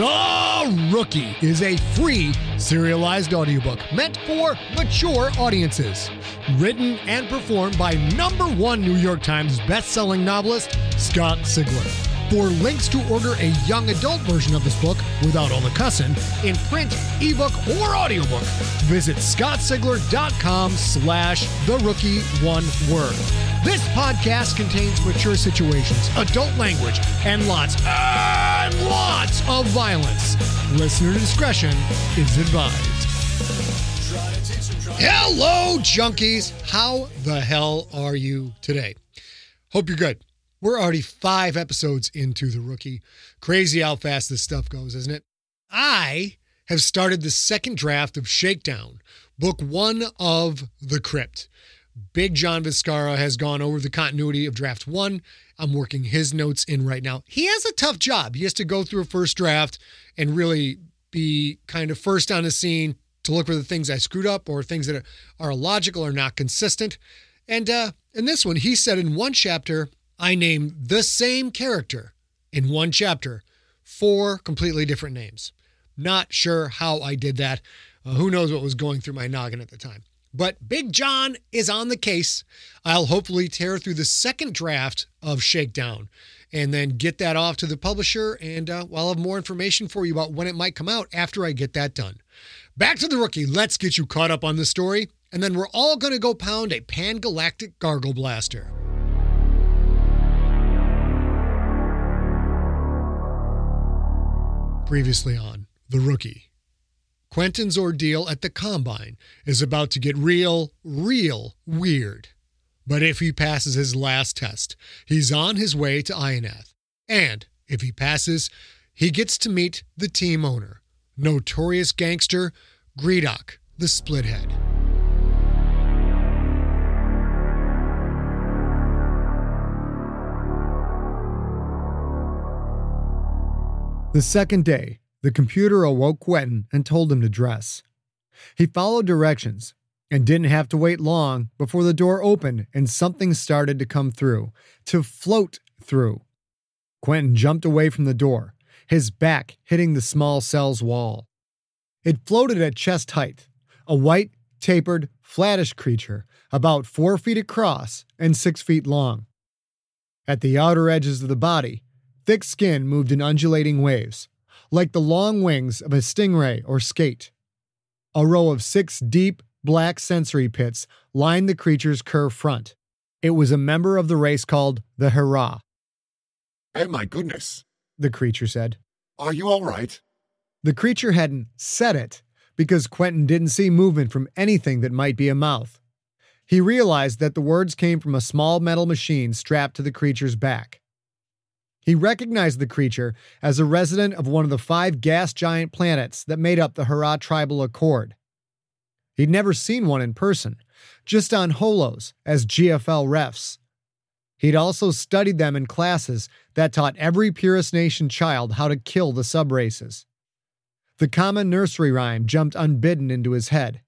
The Rookie is a free serialized audiobook meant for mature audiences. Written and performed by number one New York Times bestselling novelist Scott Sigler. For links to order a young adult version of this book without all the cussing in print, ebook, or audiobook, visit scottsigler.com slash the rookie one word. This podcast contains mature situations, adult language, and lots and lots of violence. Listener discretion is advised. Hello, junkies. How the hell are you today? Hope you're good. We're already five episodes into The Rookie. Crazy how fast this stuff goes, isn't it? I have started the second draft of Shakedown, book one of The Crypt. Big John Viscara has gone over the continuity of draft one. I'm working his notes in right now. He has a tough job. He has to go through a first draft and really be kind of first on the scene to look for the things I screwed up or things that are illogical or not consistent. And uh, in this one, he said in one chapter, I name the same character in one chapter, four completely different names. Not sure how I did that. Uh, who knows what was going through my noggin at the time. But Big John is on the case. I'll hopefully tear through the second draft of Shakedown and then get that off to the publisher. And uh, I'll have more information for you about when it might come out after I get that done. Back to the rookie. Let's get you caught up on the story. And then we're all going to go pound a pan galactic gargle blaster. Previously on The Rookie. Quentin's ordeal at the combine is about to get real, real weird. But if he passes his last test, he's on his way to Ionath. And if he passes, he gets to meet the team owner, notorious gangster Gredok, the Splithead. The second day, the computer awoke Quentin and told him to dress. He followed directions and didn't have to wait long before the door opened and something started to come through, to float through. Quentin jumped away from the door, his back hitting the small cell's wall. It floated at chest height, a white, tapered, flattish creature about four feet across and six feet long. At the outer edges of the body, thick skin moved in undulating waves, like the long wings of a stingray or skate. A row of six deep, black sensory pits lined the creature's curved front. It was a member of the race called the Harrah. Oh my goodness, the creature said. Are you all right? The creature hadn't said it because Quentin didn't see movement from anything that might be a mouth. He realized that the words came from a small metal machine strapped to the creature's back. He recognized the creature as a resident of one of the five gas giant planets that made up the Harrah Tribal Accord. He'd never seen one in person, just on holos as GFL refs. He'd also studied them in classes that taught every Purist Nation child how to kill the subraces. The common nursery rhyme jumped unbidden into his head.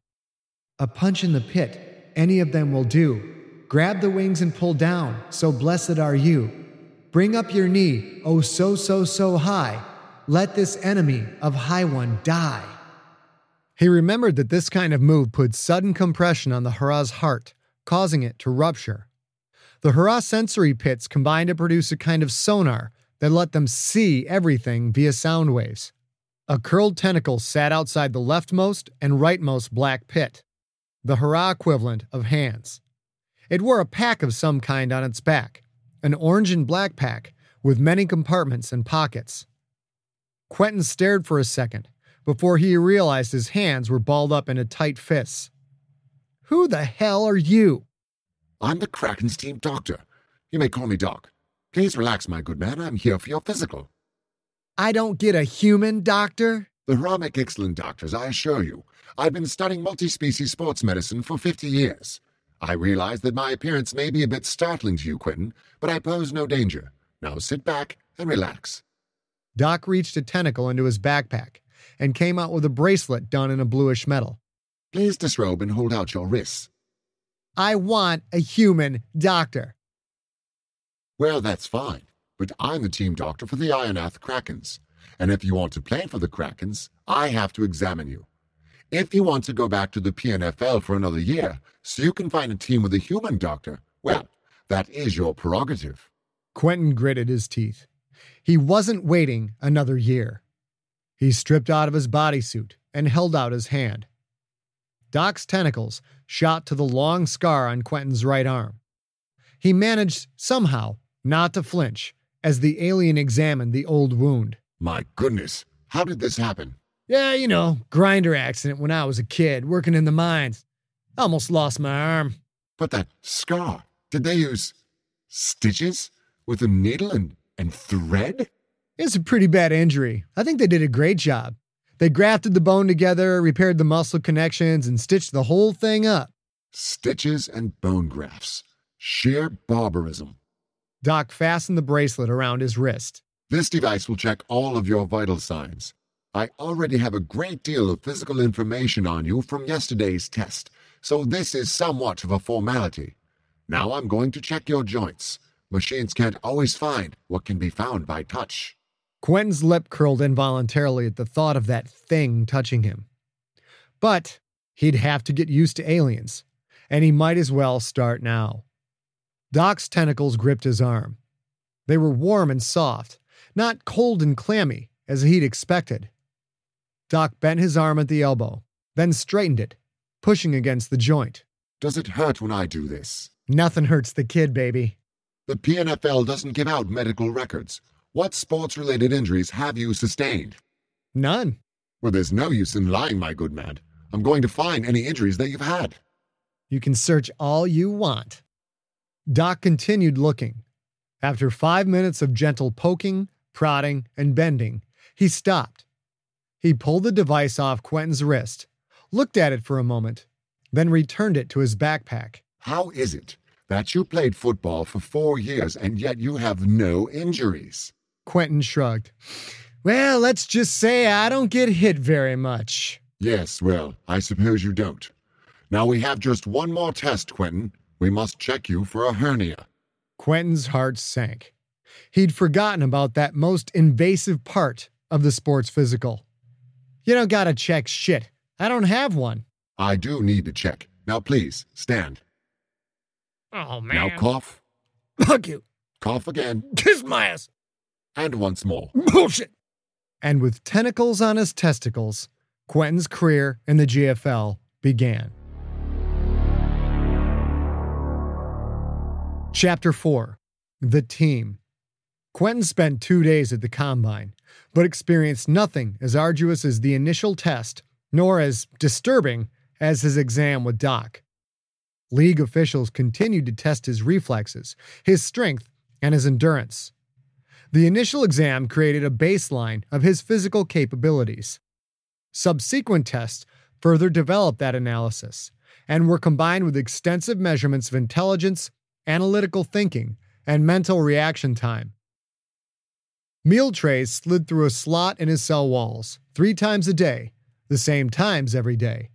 A punch in the pit, any of them will do. Grab the wings and pull down, so blessed are you. Bring up your knee, oh so, so, so high. Let this enemy of High One die. He remembered that this kind of move put sudden compression on the Harrah's heart, causing it to rupture. The Harrah sensory pits combined to produce a kind of sonar that let them see everything via sound waves. A curled tentacle sat outside the leftmost and rightmost black pit, the Harrah equivalent of hands. It wore a pack of some kind on its back, an orange and black pack with many compartments and pockets. Quentin stared for a second before he realized his hands were balled up into tight fists. Who the hell are you? I'm the Kraken's team doctor. You may call me Doc. Please relax, my good man. I'm here for your physical. I don't get a human doctor. The make excellent doctors, I assure you. I've been studying multi species sports medicine for 50 years. I realize that my appearance may be a bit startling to you, Quentin, but I pose no danger. Now sit back and relax. Doc reached a tentacle into his backpack and came out with a bracelet done in a bluish metal. Please disrobe and hold out your wrists. I want a human doctor. Well, that's fine, but I'm the team doctor for the Ionath Krakens. And if you want to play for the Krakens, I have to examine you. If you want to go back to the PNFL for another year so you can find a team with a human doctor, well, that is your prerogative. Quentin gritted his teeth. He wasn't waiting another year. He stripped out of his bodysuit and held out his hand. Doc's tentacles shot to the long scar on Quentin's right arm. He managed, somehow, not to flinch as the alien examined the old wound. My goodness, how did this happen? Yeah, you know, grinder accident when I was a kid, working in the mines. Almost lost my arm. But that scar, did they use stitches with a needle and, and thread? It's a pretty bad injury. I think they did a great job. They grafted the bone together, repaired the muscle connections, and stitched the whole thing up. Stitches and bone grafts. Sheer barbarism. Doc fastened the bracelet around his wrist. This device will check all of your vital signs. I already have a great deal of physical information on you from yesterday's test, so this is somewhat of a formality. Now I'm going to check your joints. Machines can't always find what can be found by touch. Quentin's lip curled involuntarily at the thought of that thing touching him. But he'd have to get used to aliens, and he might as well start now. Doc's tentacles gripped his arm. They were warm and soft, not cold and clammy, as he'd expected. Doc bent his arm at the elbow, then straightened it, pushing against the joint. Does it hurt when I do this? Nothing hurts the kid, baby. The PNFL doesn't give out medical records. What sports related injuries have you sustained? None. Well, there's no use in lying, my good man. I'm going to find any injuries that you've had. You can search all you want. Doc continued looking. After five minutes of gentle poking, prodding, and bending, he stopped. He pulled the device off Quentin's wrist, looked at it for a moment, then returned it to his backpack. How is it that you played football for four years and yet you have no injuries? Quentin shrugged. Well, let's just say I don't get hit very much. Yes, well, I suppose you don't. Now we have just one more test, Quentin. We must check you for a hernia. Quentin's heart sank. He'd forgotten about that most invasive part of the sports physical. You don't gotta check shit. I don't have one. I do need to check. Now please, stand. Oh, man. Now cough. Fuck you. Cough again. Kiss my ass. And once more. Bullshit. And with tentacles on his testicles, Quentin's career in the GFL began. Chapter 4 The Team. Quentin spent two days at the combine, but experienced nothing as arduous as the initial test, nor as disturbing as his exam with Doc. League officials continued to test his reflexes, his strength, and his endurance. The initial exam created a baseline of his physical capabilities. Subsequent tests further developed that analysis and were combined with extensive measurements of intelligence, analytical thinking, and mental reaction time. Meal trays slid through a slot in his cell walls three times a day, the same times every day.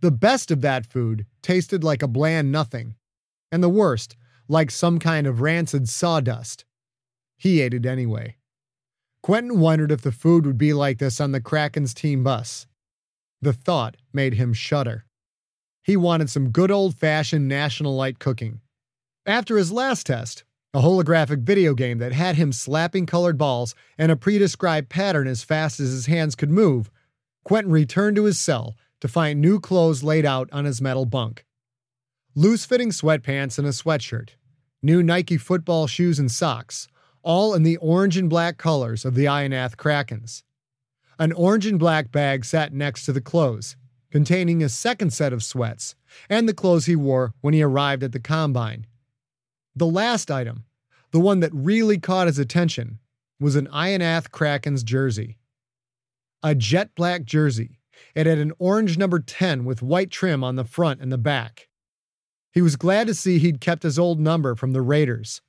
The best of that food tasted like a bland nothing, and the worst, like some kind of rancid sawdust. He ate it anyway. Quentin wondered if the food would be like this on the Kraken's team bus. The thought made him shudder. He wanted some good old fashioned National Light cooking. After his last test, a holographic video game that had him slapping colored balls in a pre described pattern as fast as his hands could move, Quentin returned to his cell to find new clothes laid out on his metal bunk. Loose fitting sweatpants and a sweatshirt, new Nike football shoes and socks, all in the orange and black colors of the Ionath Krakens. An orange and black bag sat next to the clothes, containing a second set of sweats and the clothes he wore when he arrived at the combine. The last item, the one that really caught his attention, was an Ionath Kraken's jersey. A jet black jersey. It had an orange number 10 with white trim on the front and the back. He was glad to see he'd kept his old number from the Raiders.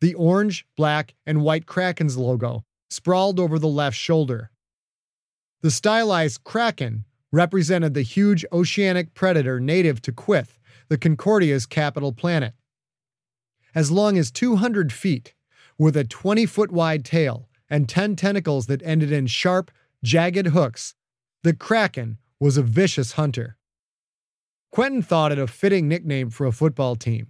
The orange, black, and white Kraken's logo sprawled over the left shoulder. The stylized Kraken represented the huge oceanic predator native to Quyth, the Concordia's capital planet as long as 200 feet, with a 20 foot wide tail and 10 tentacles that ended in sharp, jagged hooks, the Kraken was a vicious hunter. Quentin thought it a fitting nickname for a football team,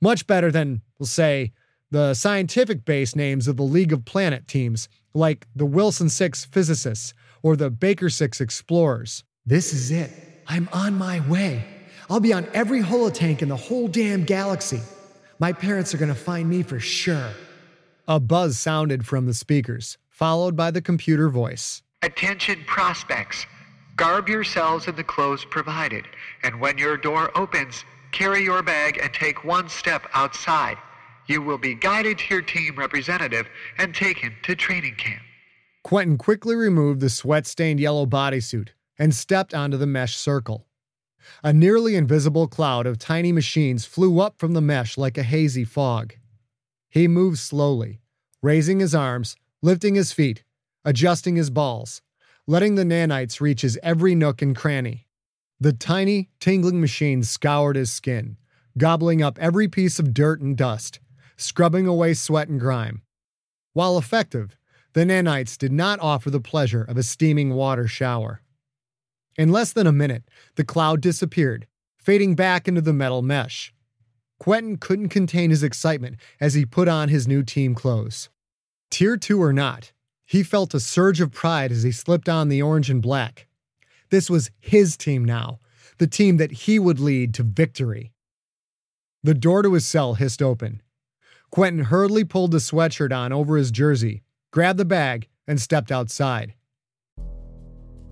much better than, we'll say, the scientific based names of the League of Planet teams, like the Wilson 6 Physicists or the Baker 6 Explorers. This is it. I'm on my way. I'll be on every holotank in the whole damn galaxy. My parents are going to find me for sure. A buzz sounded from the speakers, followed by the computer voice. Attention prospects. Garb yourselves in the clothes provided, and when your door opens, carry your bag and take one step outside. You will be guided to your team representative and taken to training camp. Quentin quickly removed the sweat stained yellow bodysuit and stepped onto the mesh circle. A nearly invisible cloud of tiny machines flew up from the mesh like a hazy fog. He moved slowly, raising his arms, lifting his feet, adjusting his balls, letting the nanites reach his every nook and cranny. The tiny, tingling machines scoured his skin, gobbling up every piece of dirt and dust, scrubbing away sweat and grime. While effective, the nanites did not offer the pleasure of a steaming water shower. In less than a minute, the cloud disappeared, fading back into the metal mesh. Quentin couldn't contain his excitement as he put on his new team clothes. Tier 2 or not, he felt a surge of pride as he slipped on the orange and black. This was his team now, the team that he would lead to victory. The door to his cell hissed open. Quentin hurriedly pulled the sweatshirt on over his jersey, grabbed the bag, and stepped outside.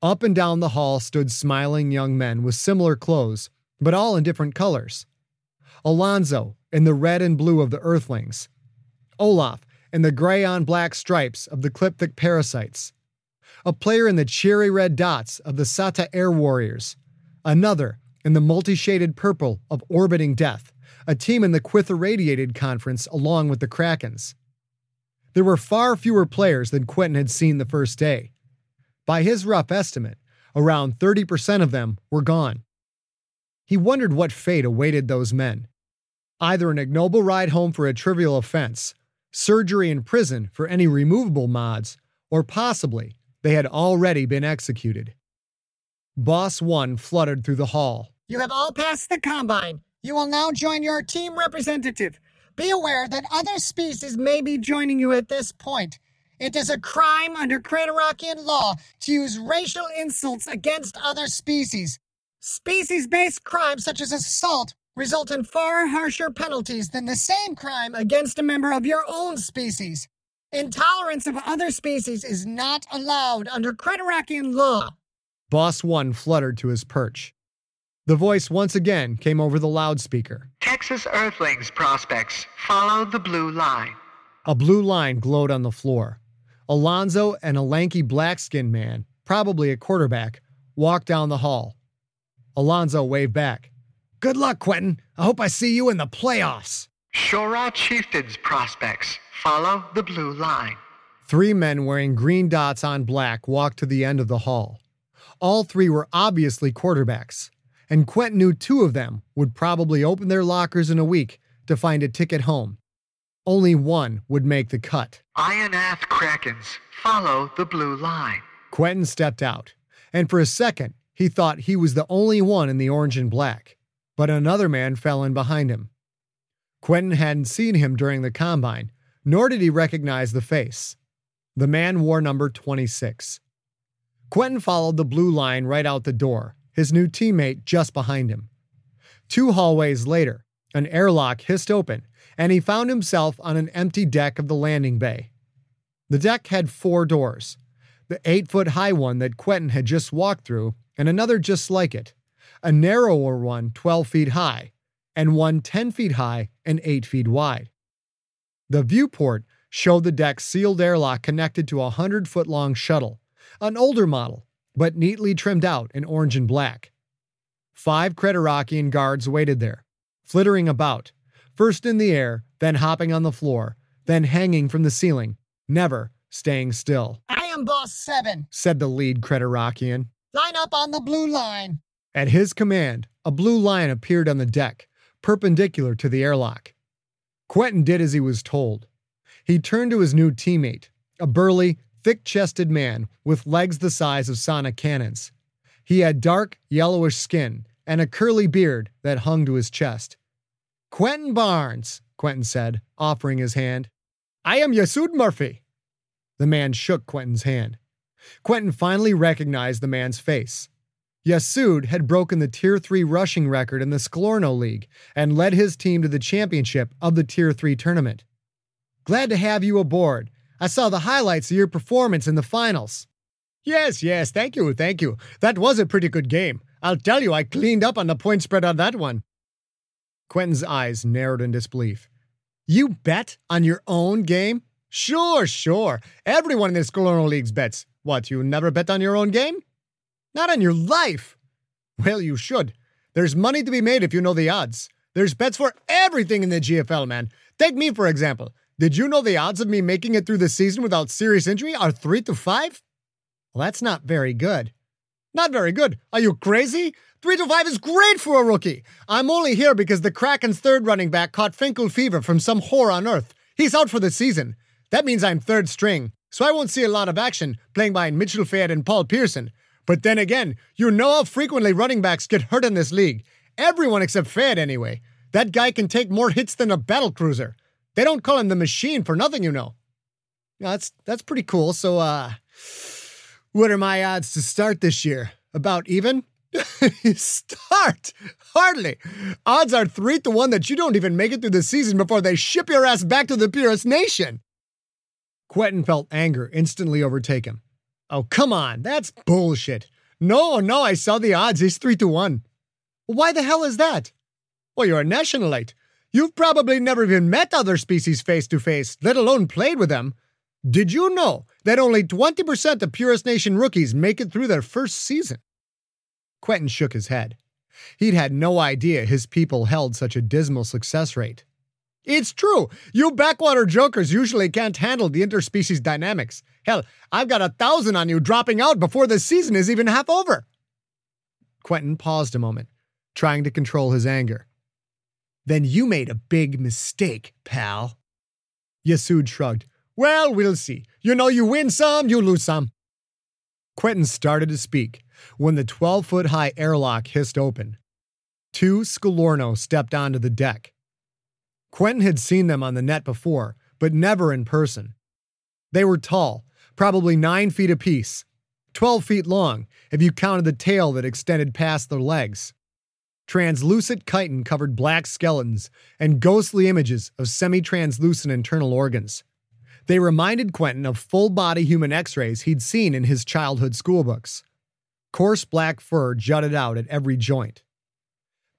Up and down the hall stood smiling young men with similar clothes, but all in different colors. Alonzo in the red and blue of the Earthlings, Olaf in the gray on black stripes of the Clipthic Parasites, a player in the cherry red dots of the Sata Air Warriors, another in the multi shaded purple of Orbiting Death, a team in the Quyth Irradiated Conference along with the Krakens. There were far fewer players than Quentin had seen the first day. By his rough estimate, around 30% of them were gone. He wondered what fate awaited those men either an ignoble ride home for a trivial offense, surgery in prison for any removable mods, or possibly they had already been executed. Boss 1 fluttered through the hall. You have all passed the combine. You will now join your team representative. Be aware that other species may be joining you at this point. It is a crime under Creterakian law to use racial insults against other species. Species based crimes such as assault result in far harsher penalties than the same crime against a member of your own species. Intolerance of other species is not allowed under Creterakian law. Boss One fluttered to his perch. The voice once again came over the loudspeaker. Texas Earthlings prospects, follow the blue line. A blue line glowed on the floor. Alonzo and a lanky black skinned man, probably a quarterback, walked down the hall. Alonzo waved back. Good luck, Quentin. I hope I see you in the playoffs. Shora Chieftains prospects, follow the blue line. Three men wearing green dots on black walked to the end of the hall. All three were obviously quarterbacks, and Quentin knew two of them would probably open their lockers in a week to find a ticket home. Only one would make the cut. Ionath Krakens, follow the blue line. Quentin stepped out, and for a second, he thought he was the only one in the orange and black. But another man fell in behind him. Quentin hadn't seen him during the combine, nor did he recognize the face. The man wore number 26. Quentin followed the blue line right out the door, his new teammate just behind him. Two hallways later, an airlock hissed open, and he found himself on an empty deck of the landing bay. The deck had four doors the eight foot high one that Quentin had just walked through, and another just like it, a narrower one 12 feet high, and one 10 feet high and 8 feet wide. The viewport showed the deck's sealed airlock connected to a 100 foot long shuttle, an older model, but neatly trimmed out in orange and black. Five Creterakian guards waited there, flittering about, first in the air, then hopping on the floor, then hanging from the ceiling, never staying still. I am Boss 7, said the lead Creterakian. Line up on the blue line. At his command, a blue line appeared on the deck, perpendicular to the airlock. Quentin did as he was told. He turned to his new teammate, a burly, thick chested man with legs the size of sonic cannons. He had dark, yellowish skin and a curly beard that hung to his chest. Quentin Barnes, Quentin said, offering his hand. I am Yassoud Murphy. The man shook Quentin's hand. Quentin finally recognized the man's face. Yassoud had broken the Tier 3 rushing record in the Sklorno League and led his team to the championship of the Tier 3 tournament. Glad to have you aboard. I saw the highlights of your performance in the finals. Yes, yes, thank you, thank you. That was a pretty good game. I'll tell you, I cleaned up on the point spread on that one. Quentin's eyes narrowed in disbelief. You bet on your own game? Sure, sure. Everyone in this Colonial Leagues bets. What, you never bet on your own game? Not on your life. Well, you should. There's money to be made if you know the odds. There's bets for everything in the GFL, man. Take me, for example. Did you know the odds of me making it through the season without serious injury are 3 to 5? Well, that's not very good. Not very good. Are you crazy? 3 to 5 is great for a rookie. I'm only here because the Kraken's third running back caught Finkel fever from some whore on earth. He's out for the season. That means I'm third string, so I won't see a lot of action playing behind Mitchell Fayette and Paul Pearson. But then again, you know how frequently running backs get hurt in this league. Everyone except Fayette, anyway. That guy can take more hits than a battle cruiser. They don't call him the machine for nothing, you know. That's that's pretty cool. So, uh, what are my odds to start this year? About even? start? Hardly. Odds are three to one that you don't even make it through the season before they ship your ass back to the Purist Nation. Quentin felt anger instantly overtake him. Oh, come on, that's bullshit. No, no, I saw the odds. He's three to one. Why the hell is that? Well, you're a nationalite. You've probably never even met other species face to face, let alone played with them. Did you know that only 20% of Purist Nation rookies make it through their first season? Quentin shook his head. He'd had no idea his people held such a dismal success rate. It's true. You backwater jokers usually can't handle the interspecies dynamics. Hell, I've got a thousand on you dropping out before the season is even half over. Quentin paused a moment, trying to control his anger. Then you made a big mistake, pal. Yassoud shrugged. Well, we'll see. You know, you win some, you lose some. Quentin started to speak when the 12 foot high airlock hissed open. Two Sklorno stepped onto the deck. Quentin had seen them on the net before, but never in person. They were tall, probably nine feet apiece, 12 feet long if you counted the tail that extended past their legs. Translucent chitin covered black skeletons and ghostly images of semi translucent internal organs. They reminded Quentin of full body human x rays he'd seen in his childhood schoolbooks. Coarse black fur jutted out at every joint.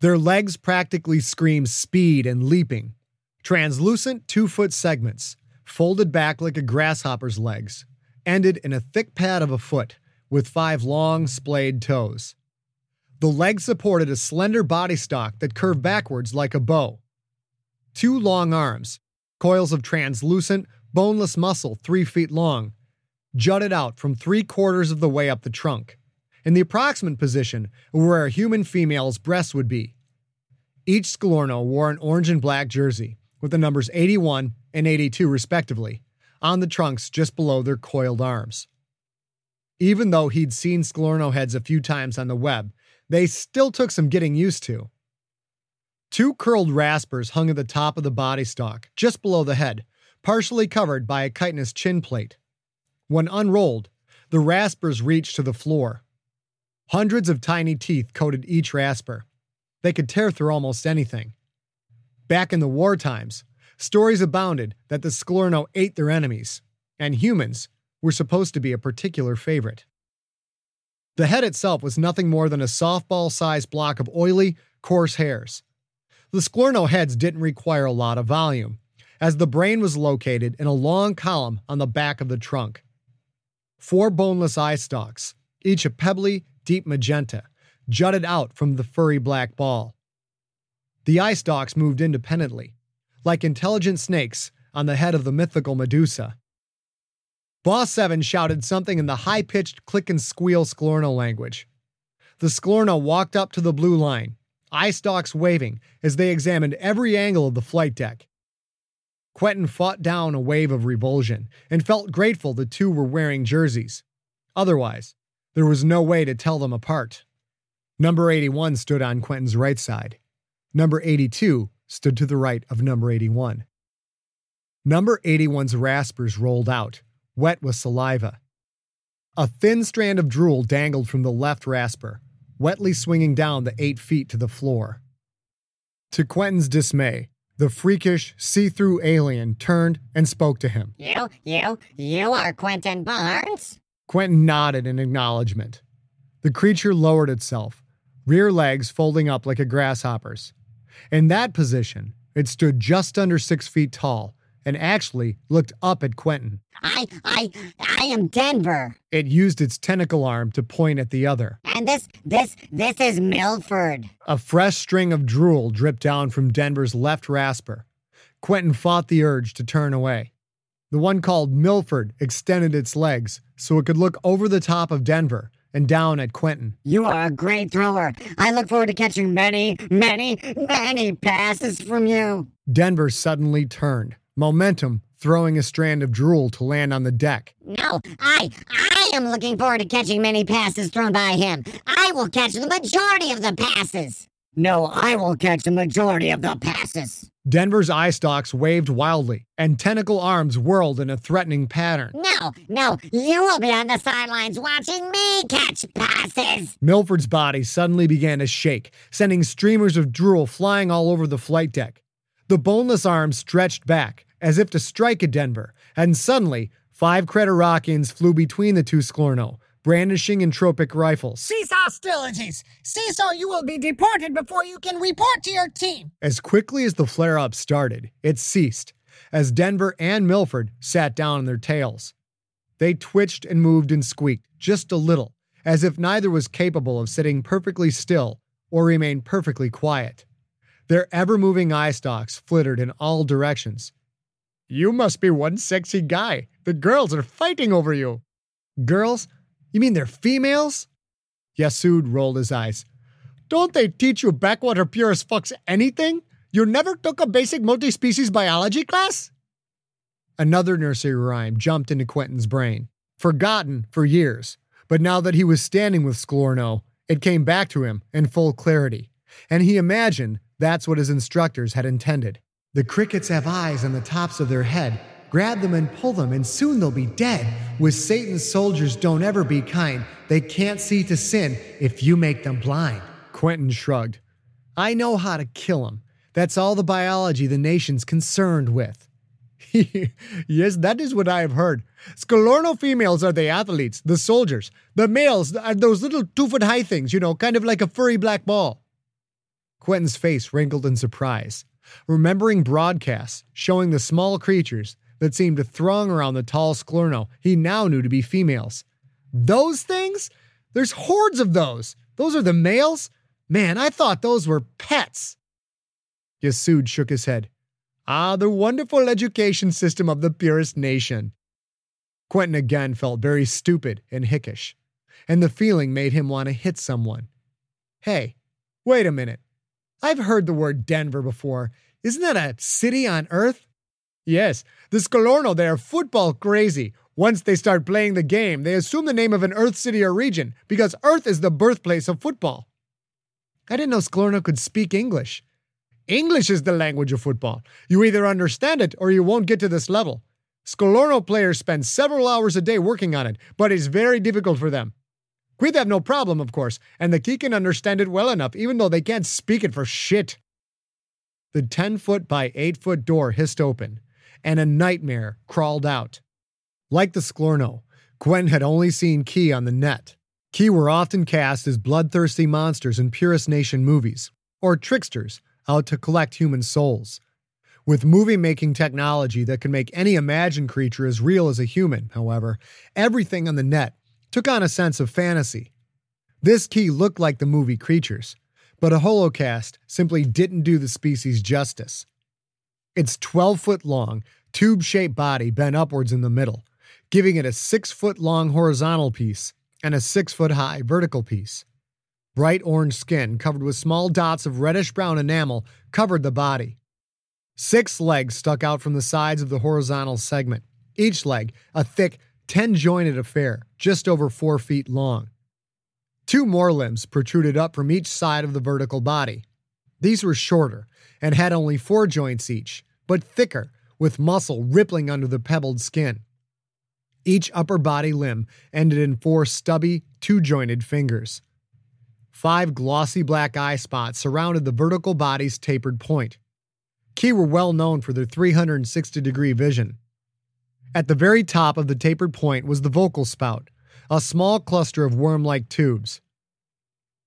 Their legs practically screamed speed and leaping. Translucent two foot segments, folded back like a grasshopper's legs, ended in a thick pad of a foot with five long, splayed toes. The legs supported a slender body stock that curved backwards like a bow. Two long arms, coils of translucent, boneless muscle three feet long, jutted out from three quarters of the way up the trunk, in the approximate position where a human female's breasts would be. Each Sklorno wore an orange and black jersey, with the numbers 81 and 82 respectively, on the trunks just below their coiled arms. Even though he'd seen Sklorno heads a few times on the web, they still took some getting used to. Two curled raspers hung at the top of the body stalk, just below the head, partially covered by a chitinous chin plate. When unrolled, the raspers reached to the floor. Hundreds of tiny teeth coated each rasper. They could tear through almost anything. Back in the war times, stories abounded that the Sklorno ate their enemies, and humans were supposed to be a particular favorite. The head itself was nothing more than a softball sized block of oily, coarse hairs. The Sklorno heads didn't require a lot of volume, as the brain was located in a long column on the back of the trunk. Four boneless eye stalks, each a pebbly, deep magenta, jutted out from the furry black ball. The eye stalks moved independently, like intelligent snakes on the head of the mythical Medusa. Boss 7 shouted something in the high pitched click and squeal Sklorno language. The Sklorno walked up to the blue line, eye stalks waving as they examined every angle of the flight deck. Quentin fought down a wave of revulsion and felt grateful the two were wearing jerseys. Otherwise, there was no way to tell them apart. Number 81 stood on Quentin's right side. Number 82 stood to the right of number 81. Number 81's raspers rolled out, wet with saliva. A thin strand of drool dangled from the left rasper, wetly swinging down the eight feet to the floor. To Quentin's dismay, the freakish, see through alien turned and spoke to him. You, you, you are Quentin Barnes? Quentin nodded in acknowledgement. The creature lowered itself, rear legs folding up like a grasshopper's. In that position, it stood just under six feet tall and actually looked up at Quentin. I, I, I am Denver. It used its tentacle arm to point at the other. And this, this, this is Milford. A fresh string of drool dripped down from Denver's left rasper. Quentin fought the urge to turn away. The one called Milford extended its legs so it could look over the top of Denver and down at Quentin. You are a great thrower. I look forward to catching many, many, many passes from you. Denver suddenly turned, momentum throwing a strand of drool to land on the deck. No, I, I am looking forward to catching many passes thrown by him. I will catch the majority of the passes. No, I will catch the majority of the passes. Denver's eye stalks waved wildly, and tentacle arms whirled in a threatening pattern. No, no, you will be on the sidelines watching me catch passes. Milford's body suddenly began to shake, sending streamers of drool flying all over the flight deck. The boneless arms stretched back, as if to strike at Denver, and suddenly, five Creterakians flew between the two Sklorno, brandishing entropic rifles. Cease hostilities. Cease or you will be deported before you can report to your team. As quickly as the flare up started, it ceased, as Denver and Milford sat down on their tails. They twitched and moved and squeaked, just a little, as if neither was capable of sitting perfectly still or remain perfectly quiet. Their ever moving eye stalks flittered in all directions. You must be one sexy guy. The girls are fighting over you. Girls? You mean they're females? Yassoud rolled his eyes. Don't they teach you backwater pure as fucks anything? You never took a basic multi-species biology class? Another nursery rhyme jumped into Quentin's brain, forgotten for years, but now that he was standing with Sklorno, it came back to him in full clarity, and he imagined that's what his instructors had intended. The crickets have eyes on the tops of their head. Grab them and pull them, and soon they'll be dead. With Satan's soldiers, don't ever be kind. They can't see to sin if you make them blind. Quentin shrugged. I know how to kill them. That's all the biology the nation's concerned with. yes, that is what I have heard. Sklorno females are the athletes, the soldiers. The males are those little two foot high things, you know, kind of like a furry black ball. Quentin's face wrinkled in surprise, remembering broadcasts showing the small creatures that seemed to throng around the tall Sklorno he now knew to be females. Those things? There's hordes of those. Those are the males? Man, I thought those were pets. Yassoud shook his head. Ah, the wonderful education system of the Purist Nation. Quentin again felt very stupid and hickish, and the feeling made him want to hit someone. Hey, wait a minute. I've heard the word Denver before. Isn't that a city on Earth? Yes, the Sklorno, they are football crazy. Once they start playing the game, they assume the name of an Earth city or region because Earth is the birthplace of football. I didn't know Sklorno could speak English. English is the language of football. You either understand it or you won't get to this level. Sklorno players spend several hours a day working on it, but it's very difficult for them. We'd have no problem, of course, and the Ki can understand it well enough, even though they can't speak it for shit. The 10 foot by 8 foot door hissed open, and a nightmare crawled out. Like the Sklorno, Gwen had only seen Ki on the net. Ki were often cast as bloodthirsty monsters in Purist Nation movies, or tricksters out to collect human souls. With movie making technology that can make any imagined creature as real as a human, however, everything on the net took on a sense of fantasy. This Ki looked like the movie creatures, but a holocast simply didn't do the species justice. Its 12 foot long, tube shaped body bent upwards in the middle, giving it a 6 foot long horizontal piece and a 6 foot high vertical piece. Bright orange skin covered with small dots of reddish brown enamel covered the body. Six legs stuck out from the sides of the horizontal segment, each leg a thick, 10 jointed affair, just over 4 feet long. Two more limbs protruded up from each side of the vertical body. These were shorter and had only four joints each, but thicker, with muscle rippling under the pebbled skin. Each upper body limb ended in four stubby, two jointed fingers. Five glossy black eye spots surrounded the vertical body's tapered point. Ki were well known for their 360 degree vision. At the very top of the tapered point was the vocal spout, a small cluster of worm like tubes.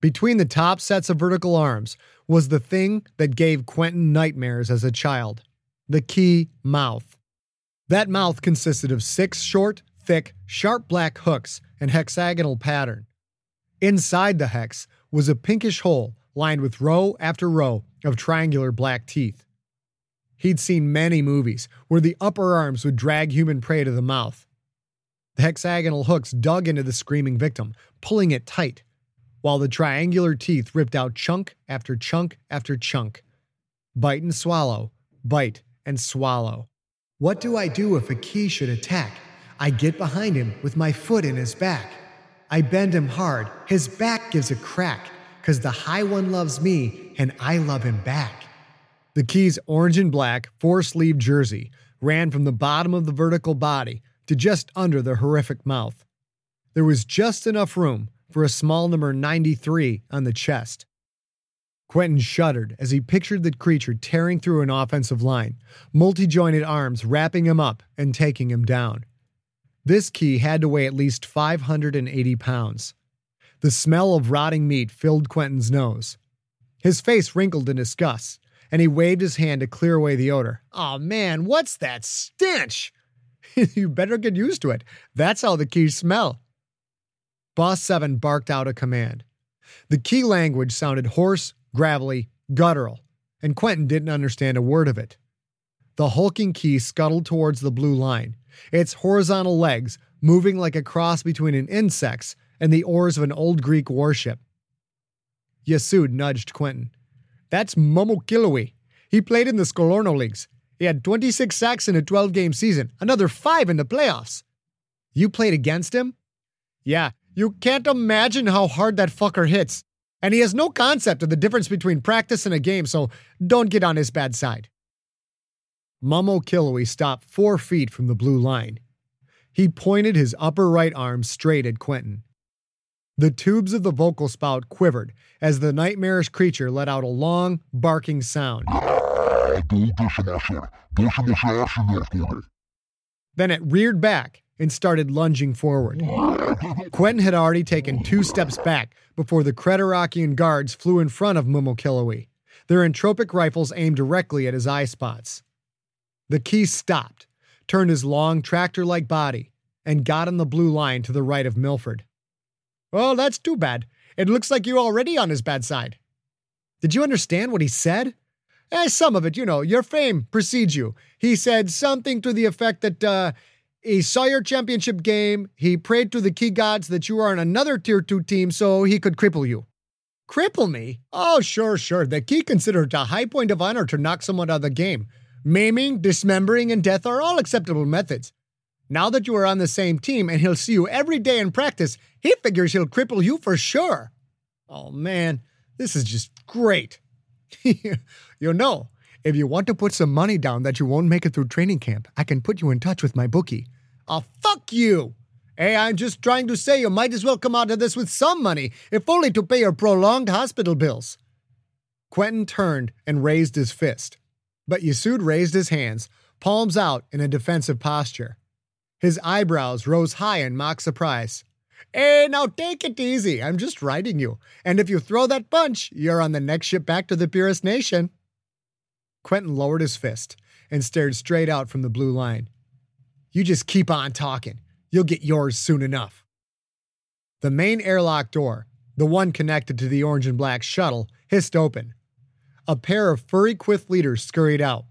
Between the top sets of vertical arms was the thing that gave Quentin nightmares as a child the Ki mouth. That mouth consisted of six short, thick, sharp black hooks in hexagonal pattern. Inside the hex was a pinkish hole lined with row after row of triangular black teeth. He'd seen many movies where the upper arms would drag human prey to the mouth. The hexagonal hooks dug into the screaming victim, pulling it tight, while the triangular teeth ripped out chunk after chunk after chunk. Bite and swallow, bite and swallow. What do I do if a Ki should attack? I get behind him with my foot in his back. I bend him hard, his back gives a crack, cause the high one loves me and I love him back. The Ki's orange and black, four sleeve jersey ran from the bottom of the vertical body to just under the horrific mouth. There was just enough room for a small number 93 on the chest. Quentin shuddered as he pictured the creature tearing through an offensive line, multi jointed arms wrapping him up and taking him down. This Ki had to weigh at least 580 pounds. The smell of rotting meat filled Quentin's nose. His face wrinkled in disgust, and he waved his hand to clear away the odor. Oh man, what's that stench? you better get used to it. That's how the keys smell. Boss 7 barked out a command. The Ki language sounded hoarse, gravelly, guttural, and Quentin didn't understand a word of it. The hulking Ki scuttled towards the blue line, its horizontal legs moving like a cross between an insect's and the oars of an old Greek warship. Yassoud nudged Quentin. That's Mum-Ki-Lowwee. He played in the Sklorno Leagues. He had 26 sacks in a 12 game season, another five in the playoffs. You played against him? Yeah, you can't imagine how hard that fucker hits. And he has no concept of the difference between practice and a game, so don't get on his bad side. Mum-Ki-Lowwee stopped four feet from the blue line. He pointed his upper right arm straight at Quentin. The tubes of the vocal spout quivered as the nightmarish creature let out a long, barking sound. Then it reared back and started lunging forward. Quentin had already taken two steps back before the Creterakian guards flew in front of Mum-Ki-Lowwee, their entropic rifles aimed directly at his eye spots. The Ki stopped, turned his long tractor like body, and got on the blue line to the right of Milford. Well, that's too bad. It looks like you're already on his bad side. Did you understand what he said? Eh, some of it, you know, your fame precedes you. He said something to the effect that uh, he saw your championship game, he prayed to the Ki gods that you are on another tier 2 team so he could cripple you. Cripple me? Oh, sure, sure. The Ki considered a high point of honor to knock someone out of the game. Maiming, dismembering, and death are all acceptable methods. Now that you are on the same team and he'll see you every day in practice, he figures he'll cripple you for sure. Oh man, this is just great. you know, if you want to put some money down that you won't make it through training camp, I can put you in touch with my bookie. Oh, fuck you! Hey, I'm just trying to say you might as well come out of this with some money, if only to pay your prolonged hospital bills. Quentin turned and raised his fist, but Yassoud raised his hands, palms out in a defensive posture. His eyebrows rose high in mock surprise. Hey, now take it easy. I'm just riding you. And if you throw that punch, you're on the next ship back to the Purist Nation. Quentin lowered his fist and stared straight out from the blue line. You just keep on talking. You'll get yours soon enough. The main airlock door, the one connected to the orange and black shuttle, hissed open. A pair of furry Quyth leaders scurried out,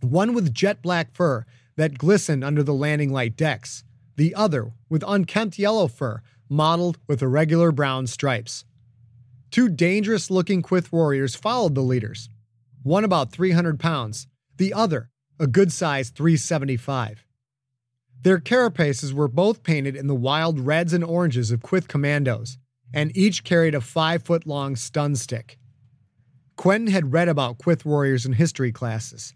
one with jet black fur that glistened under the landing light decks, the other with unkempt yellow fur mottled with irregular brown stripes. Two dangerous looking Quyth warriors followed the leaders, one about 300 pounds, the other a good sized 375. Their carapaces were both painted in the wild reds and oranges of Quyth commandos, and each carried a five foot long stun stick. Quentin had read about Quyth warriors in history classes.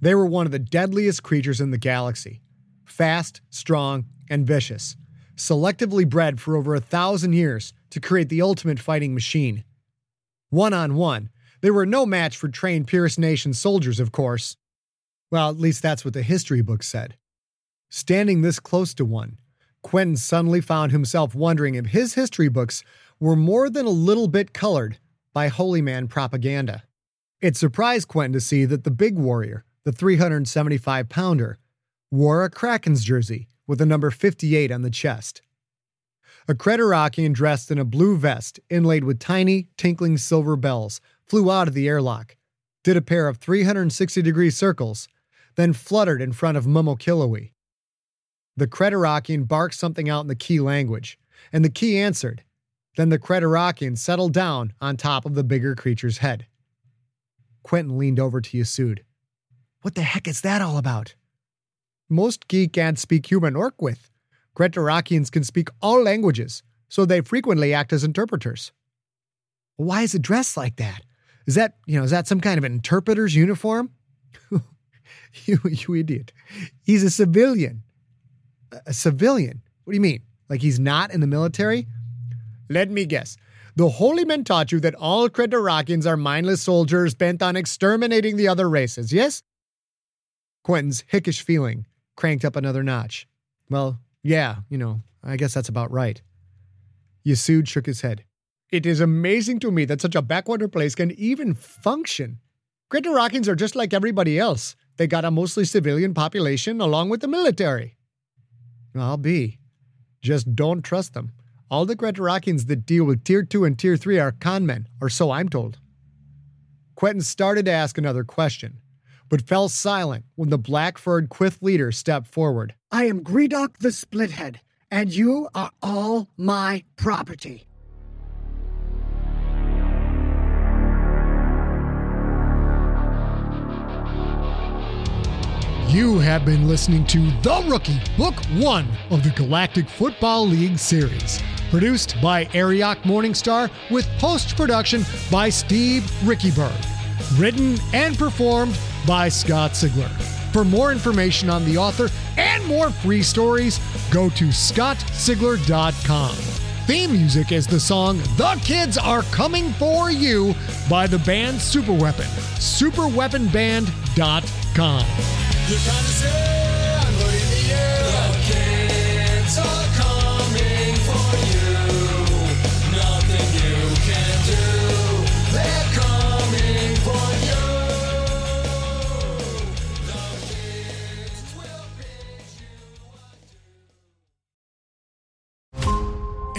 They were one of the deadliest creatures in the galaxy fast, strong, and vicious, selectively bred for over a thousand years to create the ultimate fighting machine. One on one, they were no match for trained Purist Nation soldiers, of course. Well, at least that's what the history books said. Standing this close to one, Quentin suddenly found himself wondering if his history books were more than a little bit colored by holy man propaganda. It surprised Quentin to see that the big warrior, the 375 pounder, wore a Kraken's jersey with the number 58 on the chest. A Creterakian dressed in a blue vest inlaid with tiny, tinkling silver bells flew out of the airlock, did a pair of 360 degree circles, then fluttered in front of Mum-Ki-Lowwee. The Creterakian barked something out in the Ki language, and the Ki answered. Then the Creterakian settled down on top of the bigger creature's head. Quentin leaned over to Yassoud. What the heck is that all about? Most Ki can't speak human or Quyth. Creterakians can speak all languages, so they frequently act as interpreters. Why is it dressed like that? Is that, you know, is that some kind of an interpreter's uniform? you, you idiot. He's a civilian a civilian. What do you mean? Like he's not in the military? Let me guess. The holy men taught you that all Creterakians are mindless soldiers bent on exterminating the other races, yes? Quentin's hickish feeling cranked up another notch. Well, yeah, you know, I guess that's about right. Yassoud shook his head. It is amazing to me that such a backwater place can even function. Creterakians are just like everybody else. They got a mostly civilian population along with the military. I'll be. Just don't trust them. All the Creterakians that deal with Tier 2 and Tier 3 are conmen, or so I'm told. Quentin started to ask another question, but fell silent when the black furred Quyth leader stepped forward. I am Gredok the Splithead, and you are all my property. You have been listening to The Rookie, Book One of the Galactic Football League series. Produced by Arioch Morningstar with post production by Steve Riekeberg. Written and performed by Scott Sigler. For more information on the author and more free stories, go to scottsigler.com. theme music is the song The Kids Are Coming For You by the band Superweapon. Superweaponband.com. You kinda say